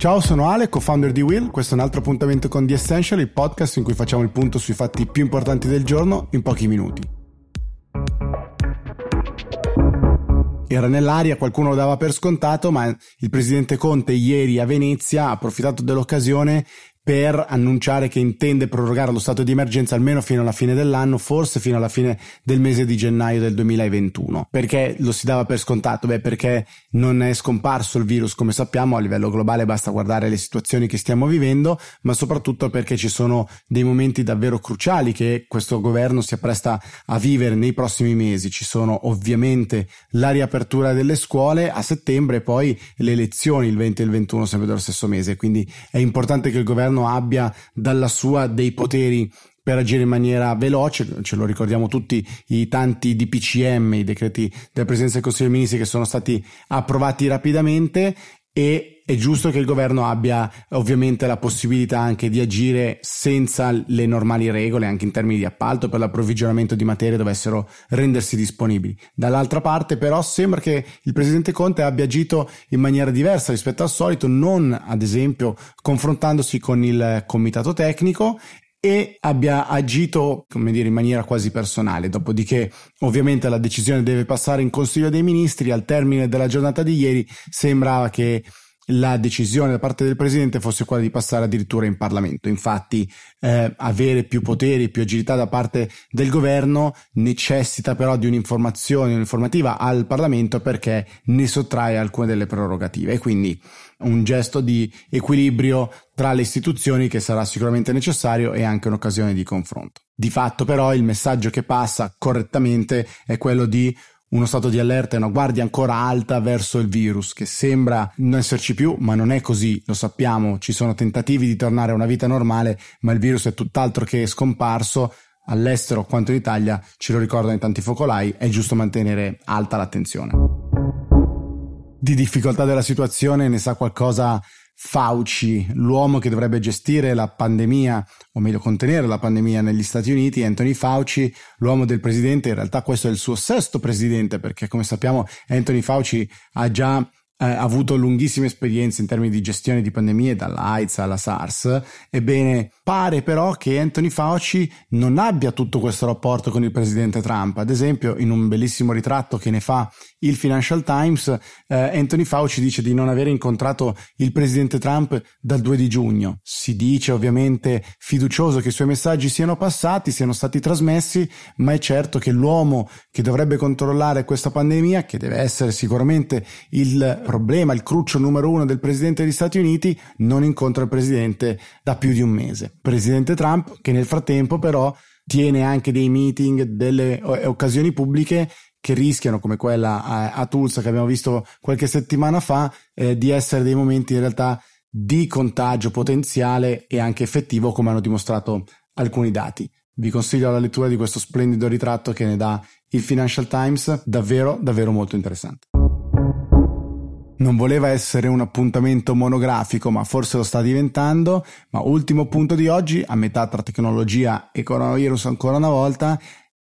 Ciao, sono Ale, co-founder di Will. Questo è un altro appuntamento con The Essential, il podcast in cui facciamo il punto sui fatti più importanti del giorno in pochi minuti. Era nell'aria, qualcuno lo dava per scontato, ma il presidente Conte ieri a Venezia ha approfittato dell'occasione per annunciare che intende prorogare lo stato di emergenza almeno fino alla fine dell'anno, forse fino alla fine del mese di gennaio del 2021. Perché lo si dava per scontato? Beh, perché non è scomparso il virus, come sappiamo, a livello globale basta guardare le situazioni che stiamo vivendo, ma soprattutto perché ci sono dei momenti davvero cruciali che questo governo si appresta a vivere nei prossimi mesi. Ci sono ovviamente la riapertura delle scuole a settembre e poi le elezioni il 20 e il 21 sempre dello stesso mese, quindi è importante che il governo governo abbia dalla sua dei poteri per agire in maniera veloce, ce lo ricordiamo tutti i tanti DPCM, i decreti della Presidenza del Consiglio dei Ministri che sono stati approvati rapidamente e è giusto che il governo abbia ovviamente la possibilità anche di agire senza le normali regole, anche in termini di appalto, per l'approvvigionamento di materie dovessero rendersi disponibili. Dall'altra parte però sembra che il presidente Conte abbia agito in maniera diversa rispetto al solito, non ad esempio confrontandosi con il comitato tecnico e abbia agito, come dire, in maniera quasi personale. Dopodiché, ovviamente, la decisione deve passare in Consiglio dei Ministri. Al termine della giornata di ieri sembrava che la decisione da parte del presidente fosse quella di passare addirittura in Parlamento. Infatti, eh, avere più poteri, più agilità da parte del governo necessita però di un'informazione, un'informativa al Parlamento perché ne sottrae alcune delle prerogative e quindi un gesto di equilibrio tra le istituzioni che sarà sicuramente necessario e anche un'occasione di confronto. Di fatto però il messaggio che passa correttamente è quello di uno stato di allerta e una guardia ancora alta verso il virus, che sembra non esserci più, ma non è così, lo sappiamo, ci sono tentativi di tornare a una vita normale, ma il virus è tutt'altro che scomparso, all'estero quanto in Italia, ce lo ricordano i tanti focolai, è giusto mantenere alta l'attenzione. Di difficoltà della situazione ne sa qualcosa Fauci, l'uomo che dovrebbe gestire la pandemia, o meglio contenere la pandemia negli Stati Uniti, Anthony Fauci, l'uomo del presidente, in realtà questo è il suo sesto presidente, perché come sappiamo Anthony Fauci ha già eh, avuto lunghissime esperienze in termini di gestione di pandemie, dalla AIDS alla SARS. Ebbene, pare però che Anthony Fauci non abbia tutto questo rapporto con il presidente Trump. Ad esempio, in un bellissimo ritratto che ne fa il Financial Times, eh, Anthony Fauci dice di non aver incontrato il presidente Trump dal 2 di giugno. Si dice ovviamente fiducioso che i suoi messaggi siano passati, siano stati trasmessi, ma è certo che l'uomo che dovrebbe controllare questa pandemia, che deve essere sicuramente il problema, il cruccio numero uno del presidente degli Stati Uniti, non incontra il presidente da più di un mese. Presidente Trump che nel frattempo però tiene anche dei meeting, delle occasioni pubbliche che rischiano, come quella a, a Tulsa che abbiamo visto qualche settimana fa, eh, di essere dei momenti in realtà di contagio potenziale e anche effettivo, come hanno dimostrato alcuni dati. Vi consiglio la lettura di questo splendido ritratto che ne dà il Financial Times, davvero, davvero molto interessante non voleva essere un appuntamento monografico, ma forse lo sta diventando. Ma ultimo punto di oggi, a metà tra tecnologia e coronavirus ancora una volta,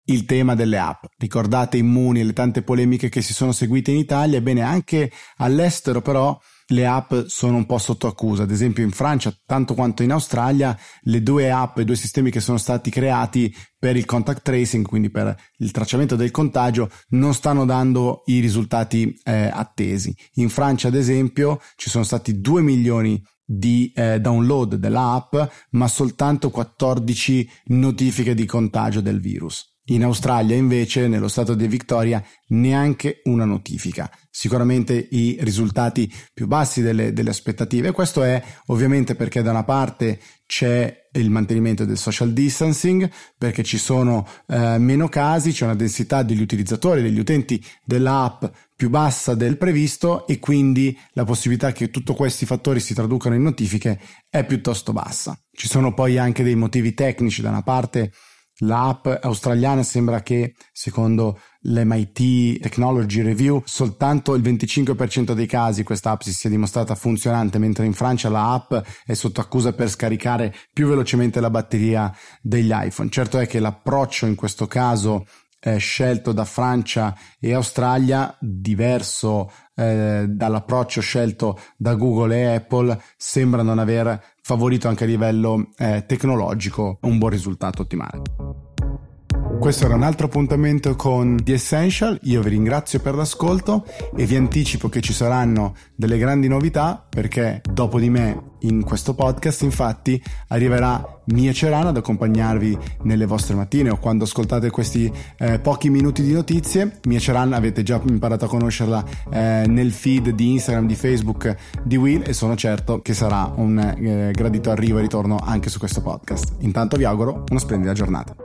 il tema delle app. Ricordate Immuni le tante polemiche che si sono seguite in Italia, ebbene anche all'estero però le app sono un po' sotto accusa. Ad esempio in Francia, tanto quanto in Australia, le due app, i due sistemi che sono stati creati per il contact tracing, quindi per il tracciamento del contagio, non stanno dando i risultati eh, attesi. In Francia, ad esempio, ci sono stati 2 milioni di eh, download dell'app, ma soltanto 14 notifiche di contagio del virus. In Australia invece, nello stato di Victoria, neanche una notifica. Sicuramente i risultati più bassi delle, delle, aspettative. Questo è ovviamente perché da una parte c'è il mantenimento del social distancing, perché ci sono eh, meno casi, c'è una densità degli utilizzatori, degli utenti dell'app più bassa del previsto e quindi la possibilità che tutti questi fattori si traducano in notifiche è piuttosto bassa. Ci sono poi anche dei motivi tecnici da una parte L'app australiana sembra che, secondo l'MIT Technology Review, soltanto il 25% dei casi questa app si sia dimostrata funzionante, mentre in Francia la app è sotto accusa per scaricare più velocemente la batteria degli iPhone. Certo è che l'approccio in questo caso eh, scelto da Francia e Australia, diverso eh, dall'approccio scelto da Google e Apple, sembra non aver favorito anche a livello eh, tecnologico un buon risultato ottimale. Questo era un altro appuntamento con The Essential, io vi ringrazio per l'ascolto e vi anticipo che ci saranno delle grandi novità perché dopo di me in questo podcast infatti arriverà Mia Cerana ad accompagnarvi nelle vostre mattine o quando ascoltate questi eh, pochi minuti di notizie. Mia Cerana avete già imparato a conoscerla eh, nel feed di Instagram, di Facebook di Will e sono certo che sarà un eh, gradito arrivo e ritorno anche su questo podcast. Intanto vi auguro una splendida giornata.